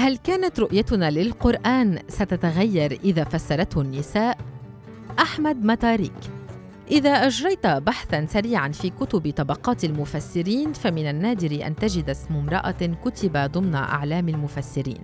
هل كانت رؤيتنا للقرآن ستتغير إذا فسرته النساء؟ أحمد متاريك إذا أجريت بحثاً سريعاً في كتب طبقات المفسرين فمن النادر أن تجد اسم امرأة كتب ضمن أعلام المفسرين.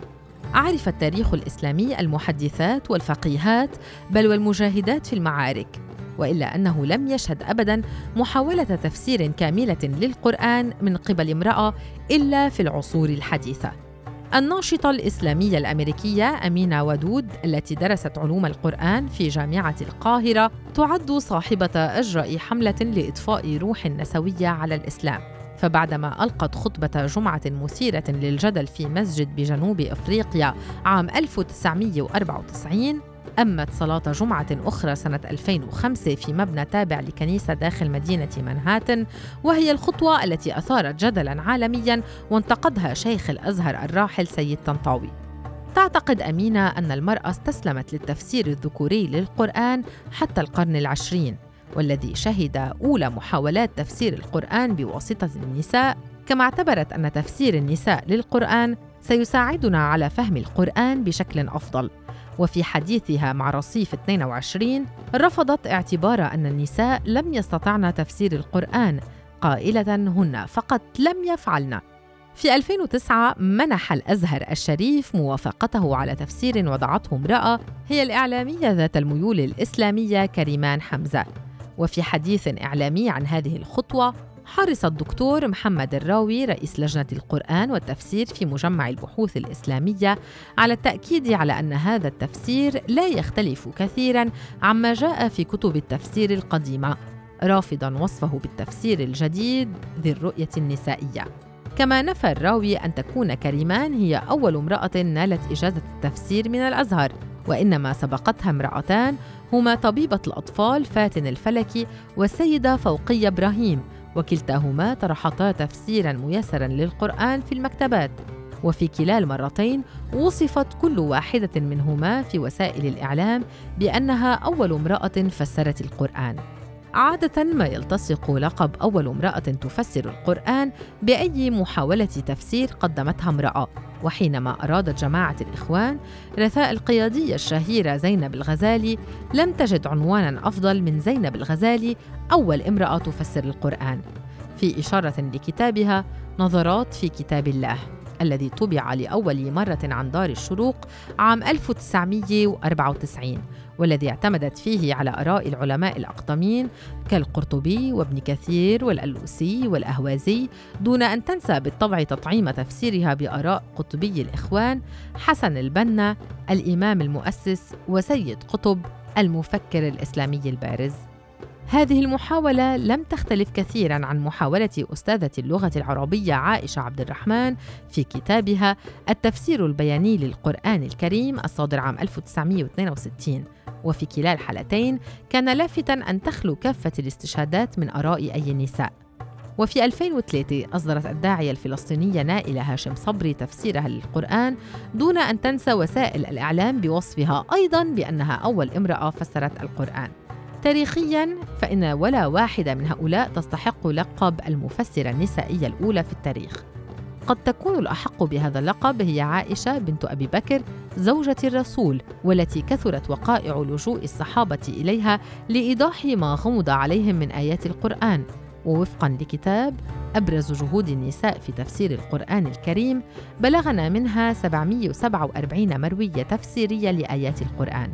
عرف التاريخ الإسلامي المحدثات والفقيهات بل والمجاهدات في المعارك، وإلا أنه لم يشهد ابدا محاولة تفسير كاملة للقرآن من قبل امرأة إلا في العصور الحديثة الناشطة الإسلامية الأمريكية أمينة ودود التي درست علوم القرآن في جامعة القاهرة تعد صاحبة أجرأ حملة لإطفاء روح نسوية على الإسلام. فبعدما ألقت خطبة جمعة مثيرة للجدل في مسجد بجنوب إفريقيا عام 1994 أمت صلاة جمعة أخرى سنة 2005 في مبنى تابع لكنيسة داخل مدينة منهاتن وهي الخطوة التي أثارت جدلا عالميا وانتقدها شيخ الأزهر الراحل سيد طنطاوي. تعتقد أمينة أن المرأة استسلمت للتفسير الذكوري للقرآن حتى القرن العشرين والذي شهد أولى محاولات تفسير القرآن بواسطة النساء كما اعتبرت أن تفسير النساء للقرآن سيساعدنا على فهم القرآن بشكل أفضل. وفي حديثها مع رصيف 22 رفضت اعتبار أن النساء لم يستطعن تفسير القرآن. قائلة هن فقط لم يفعلن. في 2009 منح الأزهر الشريف موافقته على تفسير وضعته امرأة هي الإعلامية ذات الميول الإسلامية كريمان حمزة. وفي حديث إعلامي عن هذه الخطوة حرص الدكتور محمد الراوي رئيس لجنة القرآن والتفسير في مجمع البحوث الإسلامية على التأكيد على أن هذا التفسير لا يختلف كثيرا عما جاء في كتب التفسير القديمة رافضا وصفه بالتفسير الجديد ذي الرؤية النسائية. كما نفى الراوي أن تكون كريمان هي أول امرأة نالت إجازة التفسير من الأزهر وإنما سبقتها امرأتان هما طبيبة الأطفال فاتن الفلكي والسيدة فوقية إبراهيم. وكلتاهما طرحتا تفسيرا ميسرا للقرآن في المكتبات. وفي كلا المرتين وصفت كل واحدة منهما في وسائل الإعلام بأنها أول امرأة فسرت القرآن. عادة ما يلتصق لقب أول امرأة تفسر القرآن بأي محاولة تفسير قدمتها امرأة. وحينما أرادت جماعة الإخوان رثاء القيادية الشهيرة زينب الغزالي لم تجد عنوانا أفضل من زينب الغزالي أول امرأة تفسر القرآن. في إشارة لكتابها نظرات في كتاب الله الذي طبع لأول مرة عن دار الشروق عام 1994 والذي اعتمدت فيه على آراء العلماء الأقدمين كالقرطبي وابن كثير والألوسي والأهوازي دون أن تنسى بالطبع تطعيم تفسيرها بآراء قطبي الإخوان حسن البنا الإمام المؤسس وسيد قطب المفكر الإسلامي البارز. هذه المحاولة لم تختلف كثيرا عن محاولة أستاذة اللغة العربية عائشة عبد الرحمن في كتابها التفسير البياني للقرآن الكريم الصادر عام 1962 وفي كلا الحالتين كان لافتا أن تخلو كافة الاستشهادات من آراء أي نساء. وفي 2003 أصدرت الداعية الفلسطينية نائلة هاشم صبري تفسيرها للقرآن دون أن تنسى وسائل الإعلام بوصفها أيضا بأنها أول امرأة فسرت القرآن. تاريخيا فإن ولا واحدة من هؤلاء تستحق لقب المفسرة النسائية الأولى في التاريخ. قد تكون الأحق بهذا اللقب هي عائشة بنت أبي بكر زوجة الرسول والتي كثرت وقائع لجوء الصحابة إليها لإيضاح ما غمض عليهم من آيات القرآن. ووفقا لكتاب أبرز جهود النساء في تفسير القرآن الكريم بلغنا منها 747 مروية تفسيرية لآيات القرآن.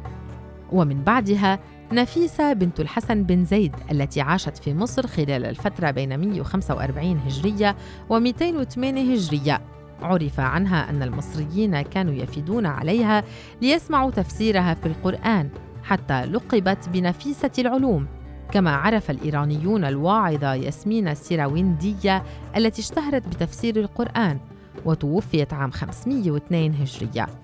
ومن بعدها نفيسة بنت الحسن بن زيد التي عاشت في مصر خلال الفترة بين 145 هجرية و 208 هجرية. عرف عنها أن المصريين كانوا يفدون عليها ليسمعوا تفسيرها في القرآن حتى لقبت بنفيسة العلوم. كما عرف الإيرانيون الواعظة ياسمين السيراويندية التي اشتهرت بتفسير القرآن وتوفيت عام 502 هجرية.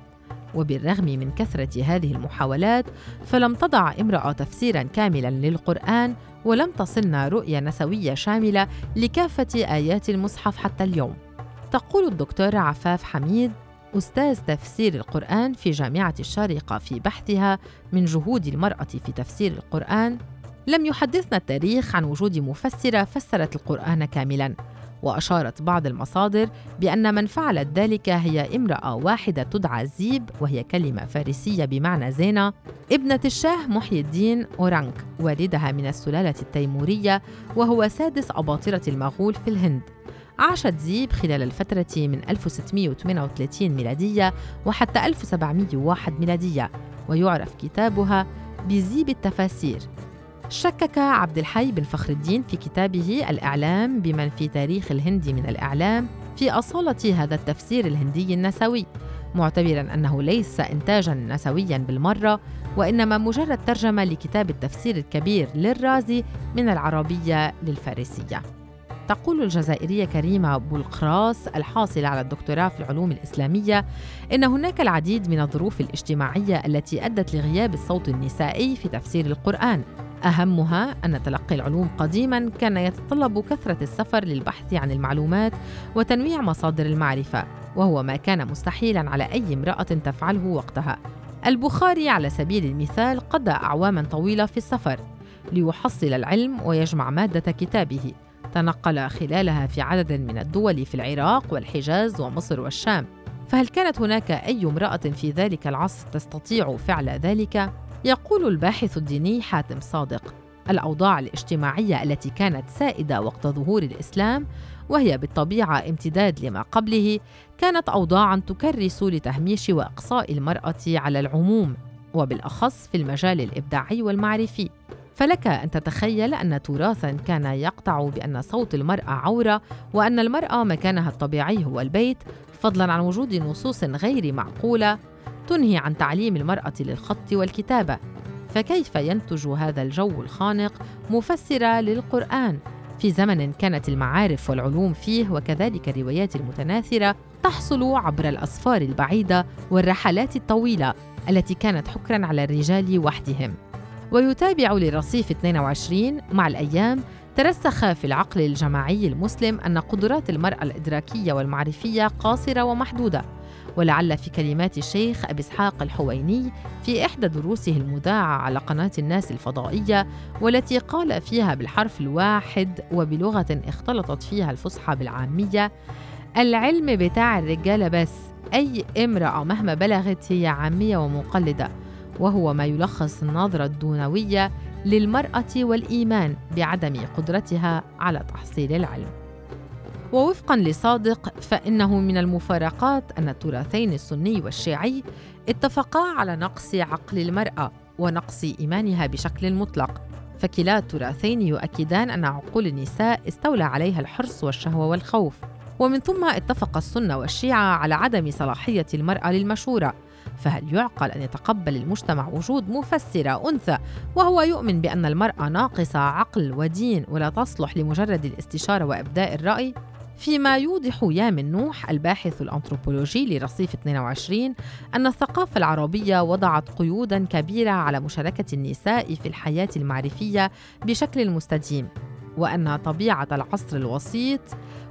وبالرغم من كثرة هذه المحاولات فلم تضع امرأة تفسيرا كاملا للقرآن ولم تصلنا رؤية نسوية شاملة لكافة آيات المصحف حتى اليوم. تقول الدكتورة عفاف حميد أستاذ تفسير القرآن في جامعة الشارقة في بحثها من جهود المرأة في تفسير القرآن لم يحدثنا التاريخ عن وجود مفسرة فسرت القرآن كاملا. وأشارت بعض المصادر بأن من فعلت ذلك هي امرأة واحدة تدعى زيب وهي كلمة فارسية بمعنى زينة ابنة الشاه محي الدين أورانك والدها من السلالة التيمورية وهو سادس أباطرة المغول في الهند. عاشت زيب خلال الفترة من 1638 ميلادية وحتى 1701 ميلادية ويعرف كتابها بزيب التفاسير. شكك عبد الحي بن فخر الدين في كتابه الإعلام بمن في تاريخ الهند من الإعلام في أصالة هذا التفسير الهندي النسوي معتبرا أنه ليس إنتاجا نسويا بالمرة وإنما مجرد ترجمة لكتاب التفسير الكبير للرازي من العربية للفارسية. تقول الجزائرية كريمة بولقراس الحاصلة على الدكتوراه في العلوم الإسلامية إن هناك العديد من الظروف الاجتماعية التي أدت لغياب الصوت النسائي في تفسير القرآن. أهمها أن تلقي العلوم قديما كان يتطلب كثرة السفر للبحث عن المعلومات وتنويع مصادر المعرفة وهو ما كان مستحيلا على أي امرأة تفعله وقتها. البخاري على سبيل المثال قضى أعواما طويلة في السفر ليحصل العلم ويجمع مادة كتابه. تنقل خلالها في عدد من الدول في العراق والحجاز ومصر والشام. فهل كانت هناك أي امرأة في ذلك العصر تستطيع فعل ذلك؟ يقول الباحث الديني حاتم صادق. الأوضاع الاجتماعية التي كانت سائدة وقت ظهور الإسلام وهي بالطبيعة امتداد لما قبله كانت اوضاعا تكرس لتهميش وإقصاء المرأة على العموم وبالأخص في المجال الإبداعي والمعرفي. فلك أن تتخيل أن تراثا كان يقطع بأن صوت المرأة عورة وأن المرأة مكانها الطبيعي هو البيت فضلا عن وجود نصوص غير معقولة تنهي عن تعليم المرأة للخط والكتابة. فكيف ينتج هذا الجو الخانق مفسرة للقرآن؟ في زمن كانت المعارف والعلوم فيه وكذلك الروايات المتناثرة تحصل عبر الأسفار البعيدة والرحلات الطويلة التي كانت حكرا على الرجال وحدهم. ويتابع لرصيف 22 مع الأيام ترسخ في العقل الجماعي المسلم أن قدرات المرأة الإدراكية والمعرفية قاصرة ومحدودة. ولعل في كلمات الشيخ أبي إسحاق الحويني في إحدى دروسه المذاعة على قناة الناس الفضائية والتي قال فيها بالحرف الواحد وبلغة اختلطت فيها الفصحى بالعامية العلم بتاع الرجالة بس أي امرأة مهما بلغت هي عامية ومقلدة. وهو ما يلخص النظرة الدونوية للمرأة والإيمان بعدم قدرتها على تحصيل العلم. ووفقا لصادق فإنه من المفارقات أن التراثين السني والشيعي اتفقا على نقص عقل المرأة ونقص إيمانها بشكل مطلق. فكلا التراثين يؤكدان أن عقول النساء استولى عليها الحرص والشهوة والخوف. ومن ثم اتفق السنة والشيعة على عدم صلاحية المرأة للمشورة. فهل يعقل أن يتقبل المجتمع وجود مفسرة أنثى وهو يؤمن بأن المرأة ناقصة عقل ودين ولا تصلح لمجرد الاستشارة وإبداء الرأي؟ فيما يوضح يامن نوح الباحث الأنثروبولوجي لرصيف 22 أن الثقافة العربية وضعت قيودا كبيرة على مشاركة النساء في الحياة المعرفية بشكل مستديم وأن طبيعة العصر الوسيط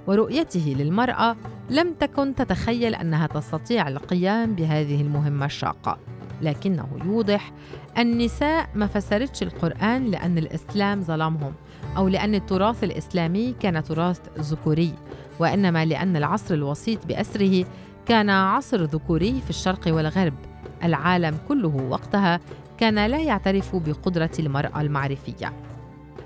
ورؤيته للمرأة لم تكن تتخيل أنها تستطيع القيام بهذه المهمة الشاقة. لكنه يوضح النساء ما فسرتش القرآن لأن الإسلام ظلمهم أو لأن التراث الإسلامي كان تراث ذكوري وإنما لأن العصر الوسيط بأسره كان عصر ذكوري في الشرق والغرب. العالم كله وقتها كان لا يعترف بقدرة المرأة المعرفية.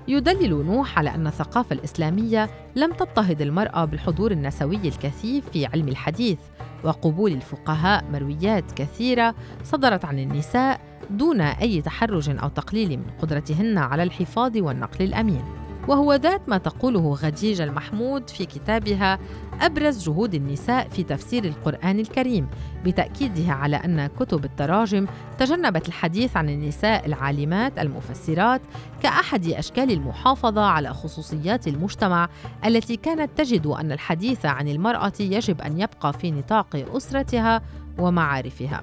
يدلل نوح على أن الثقافة الإسلامية لم تضطهد المرأة بالحضور النسوي الكثيف في علم الحديث وقبول الفقهاء مرويات كثيرة صدرت عن النساء دون أي تحرج أو تقليل من قدرتهن على الحفاظ والنقل الأمين. وهو ذات ما تقوله غديجة المحمود في كتابها أبرز جهود النساء في تفسير القرآن الكريم بتأكيدها على أن كتب التراجم تجنبت الحديث عن النساء العالمات المفسرات كأحد أشكال المحافظة على خصوصيات المجتمع التي كانت تجد أن الحديث عن المرأة يجب أن يبقى في نطاق أسرتها ومعارفها.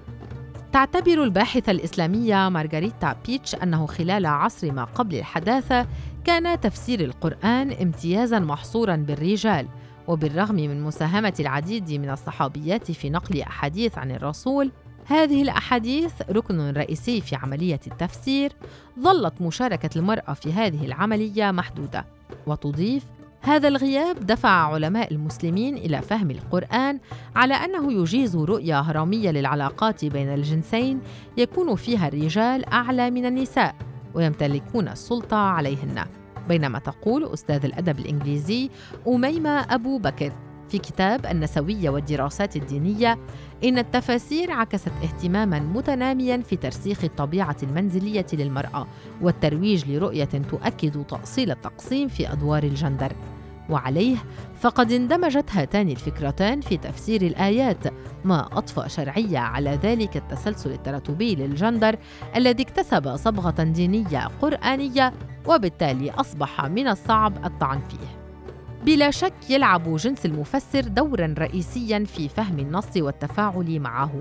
تعتبر الباحثة الإسلامية مارغريتا بيتش أنه خلال عصر ما قبل الحداثة كان تفسير القرآن امتيازا محصورا بالرجال وبالرغم من مساهمة العديد من الصحابيات في نقل أحاديث عن الرسول هذه الأحاديث ركن رئيسي في عملية التفسير ظلت مشاركة المرأة في هذه العملية محدودة وتضيف هذا الغياب دفع علماء المسلمين إلى فهم القرآن على أنه يجيز رؤية هرمية للعلاقات بين الجنسين يكون فيها الرجال أعلى من النساء ويمتلكون السلطة عليهن. بينما تقول أستاذ الأدب الإنجليزي أميمة أبو بكر. في كتاب النسوية والدراسات الدينية إن التفاسير عكست اهتماما متناميا في ترسيخ الطبيعة المنزلية للمرأة والترويج لرؤية تؤكد تأصيل التقسيم في أدوار الجندر. وعليه فقد اندمجت هاتان الفكرتان في تفسير الآيات ما أضفى شرعية على ذلك التسلسل التراتبي للجندر الذي اكتسب صبغة دينية قرآنية وبالتالي أصبح من الصعب الطعن فيه. بلا شك يلعب جنس المفسر دورا رئيسيا في فهم النص والتفاعل معه.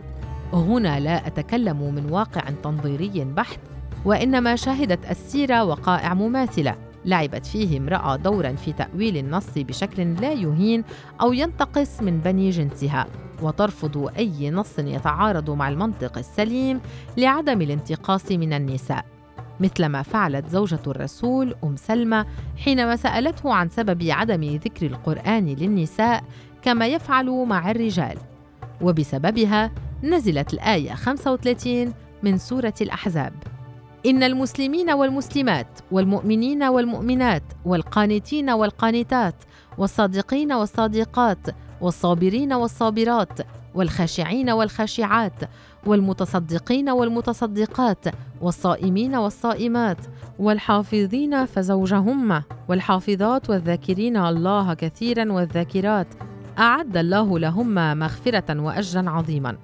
هنا لا أتكلم من واقع تنظيري بحت وإنما شهدت السيرة وقائع مماثلة لعبت فيه امرأة دورا في تأويل النص بشكل لا يهين أو ينتقص من بني جنسها. وترفض أي نص يتعارض مع المنطق السليم لعدم الانتقاص من النساء. مثلما فعلت زوجة الرسول أم سلمى حينما سألته عن سبب عدم ذكر القرآن للنساء كما يفعل مع الرجال. وبسببها نزلت الآية 35 من سورة الأحزاب. إن المسلمين والمسلمات والمؤمنين والمؤمنات والقانتين والقانتات والصادقين والصادقات والصابرين والصابرات والخاشعين والخاشعات والمتصدقين والمتصدقات والصائمين والصائمات والحافظين فزوجهم والحافظات والذاكرين الله كثيرا والذاكرات أعد الله لهم مغفرة واجرا عظيما.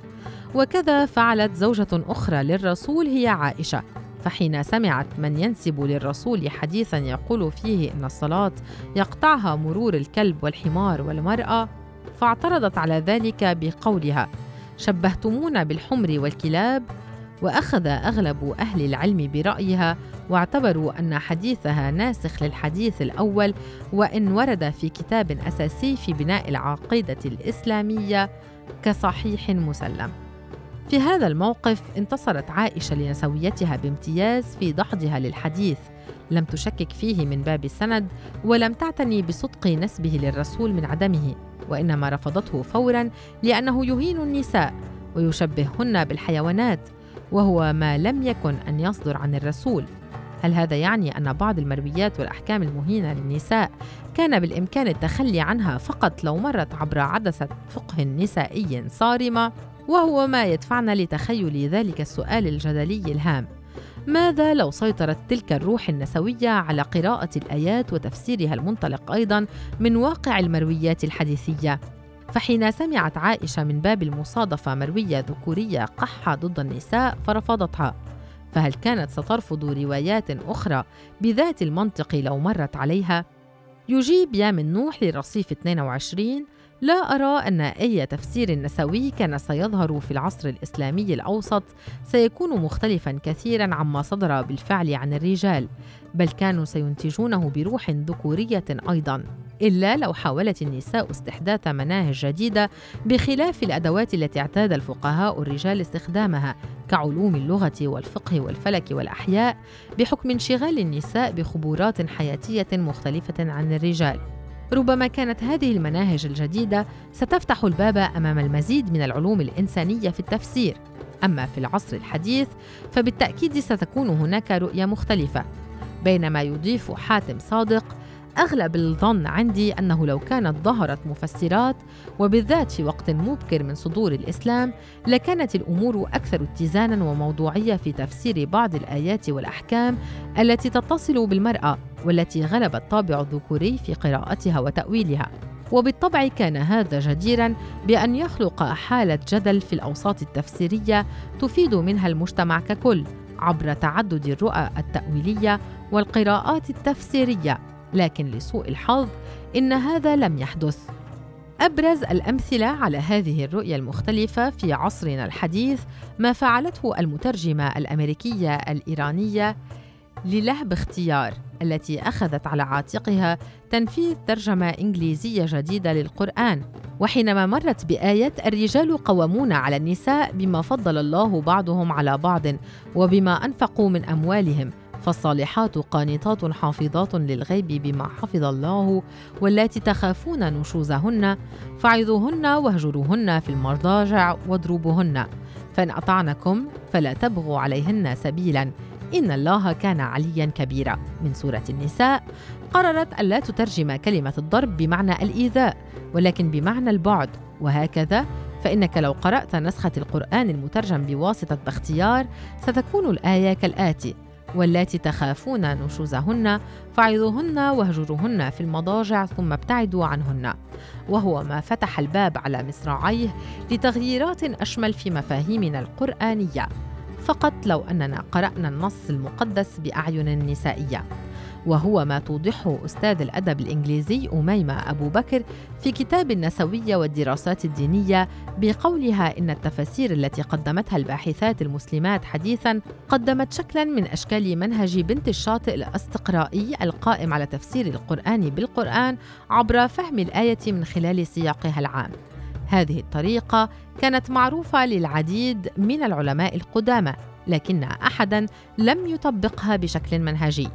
وكذا فعلت زوجة أخرى للرسول هي عائشة فحين سمعت من ينسب للرسول حديثا يقول فيه إن الصلاة يقطعها مرور الكلب والحمار والمرأة فاعترضت على ذلك بقولها شبهتمونا بالحمر والكلاب وأخذ أغلب أهل العلم برأيها واعتبروا أن حديثها ناسخ للحديث الأول وإن ورد في كتاب أساسي في بناء العقيدة الإسلامية كصحيح مسلم. في هذا الموقف انتصرت عائشة لنسويتها بامتياز في دحضها للحديث لم تشكك فيه من باب السند ولم تعتني بصدق نسبه للرسول من عدمه وإنما رفضته فورا لأنه يهين النساء ويشبههن بالحيوانات وهو ما لم يكن أن يصدر عن الرسول. هل هذا يعني أن بعض المرويات والأحكام المهينة للنساء كان بالإمكان التخلي عنها فقط لو مرت عبر عدسة فقه نسائي صارمة؟ وهو ما يدفعنا لتخيل ذلك السؤال الجدلي الهام. ماذا لو سيطرت تلك الروح النسوية على قراءة الآيات وتفسيرها المنطلق أيضا من واقع المرويات الحديثية؟ فحين سمعت عائشة من باب المصادفة مروية ذكورية قحة ضد النساء فرفضتها. فهل كانت سترفض روايات أخرى بذات المنطق لو مرت عليها؟ يجيب يا من نوح لرصيف 22 لا أرى أن أي تفسير نسوي كان سيظهر في العصر الإسلامي الأوسط سيكون مختلفا كثيرا عما صدر بالفعل عن الرجال بل كانوا سينتجونه بروح ذكورية أيضا إلا لو حاولت النساء استحداث مناهج جديدة بخلاف الأدوات التي اعتاد الفقهاء الرجال استخدامها كعلوم اللغة والفقه والفلك والأحياء بحكم انشغال النساء بخبرات حياتية مختلفة عن الرجال. ربما كانت هذه المناهج الجديدة ستفتح الباب أمام المزيد من العلوم الإنسانية في التفسير. أما في العصر الحديث فبالتأكيد ستكون هناك رؤية مختلفة بينما يضيف حاتم صادق أغلب الظن عندي أنه لو كانت ظهرت مفسرات وبالذات في وقت مبكر من صدور الإسلام لكانت الأمور أكثر اتزانا وموضوعية في تفسير بعض الآيات والأحكام التي تتصل بالمرأة والتي غلب الطابع الذكوري في قراءتها وتأويلها. وبالطبع كان هذا جديرا بأن يخلق حالة جدل في الأوساط التفسيرية تفيد منها المجتمع ككل عبر تعدد الرؤى التأويلية والقراءات التفسيرية. لكن لسوء الحظ إن هذا لم يحدث. أبرز الأمثلة على هذه الرؤية المختلفة في عصرنا الحديث ما فعلته المترجمة الأمريكية الإيرانية للهب اختيار التي أخذت على عاتقها تنفيذ ترجمة إنجليزية جديدة للقرآن وحينما مرت بآية الرجال قوامون على النساء بما فضل الله بعضهم على بعض وبما أنفقوا من أموالهم فالصالحات قانتات حافظات للغيب بما حفظ الله واللاتي تخافون نشوزهن فعظوهن واهجروهن في المضاجع واضربوهن. فإن أطعنكم فلا تبغوا عليهن سبيلا. إن الله كان عليا كبيرا. من سورة النساء قررت ألا تترجم كلمة الضرب بمعنى الإيذاء ولكن بمعنى البعد. وهكذا فإنك لو قرأت نسخة القرآن المترجم بواسطة باختيار ستكون الآية كالآتي واللاتي تخافون نشوزهن فعظوهن واهجروهن في المضاجع ثم ابتعدوا عنهن. وهو ما فتح الباب على مصراعيه لتغييرات أشمل في مفاهيمنا القرآنية. فقط لو أننا قرأنا النص المقدس بأعين نسائيه وهو ما توضحه أستاذ الأدب الإنجليزي أميمة أبو بكر في كتاب النسوية والدراسات الدينية بقولها إن التفاسير التي قدمتها الباحثات المسلمات حديثا قدمت شكلا من أشكال منهج بنت الشاطئ الأستقرائي القائم على تفسير القرآن بالقرآن عبر فهم الآية من خلال سياقها العام. هذه الطريقة كانت معروفة للعديد من العلماء القدامى لكن أحدا لم يطبقها بشكل منهجي.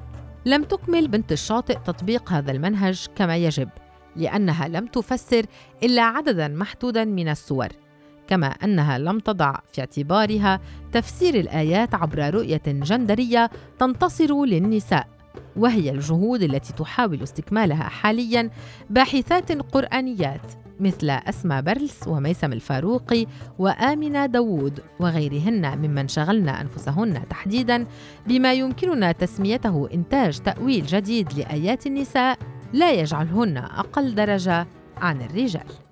لم تكمل بنت الشاطئ تطبيق هذا المنهج كما يجب لأنها لم تفسر إلا عددا محدودا من السور كما أنها لم تضع في اعتبارها تفسير الآيات عبر رؤية جندرية تنتصر للنساء. وهي الجهود التي تحاول استكمالها حاليا باحثات قرآنيات مثل أسماء برلس وميسم الفاروقي وآمنة داوود وغيرهن ممن شغلن أنفسهن تحديدا بما يمكننا تسميته إنتاج تأويل جديد لآيات النساء لا يجعلهن أقل درجة عن الرجال.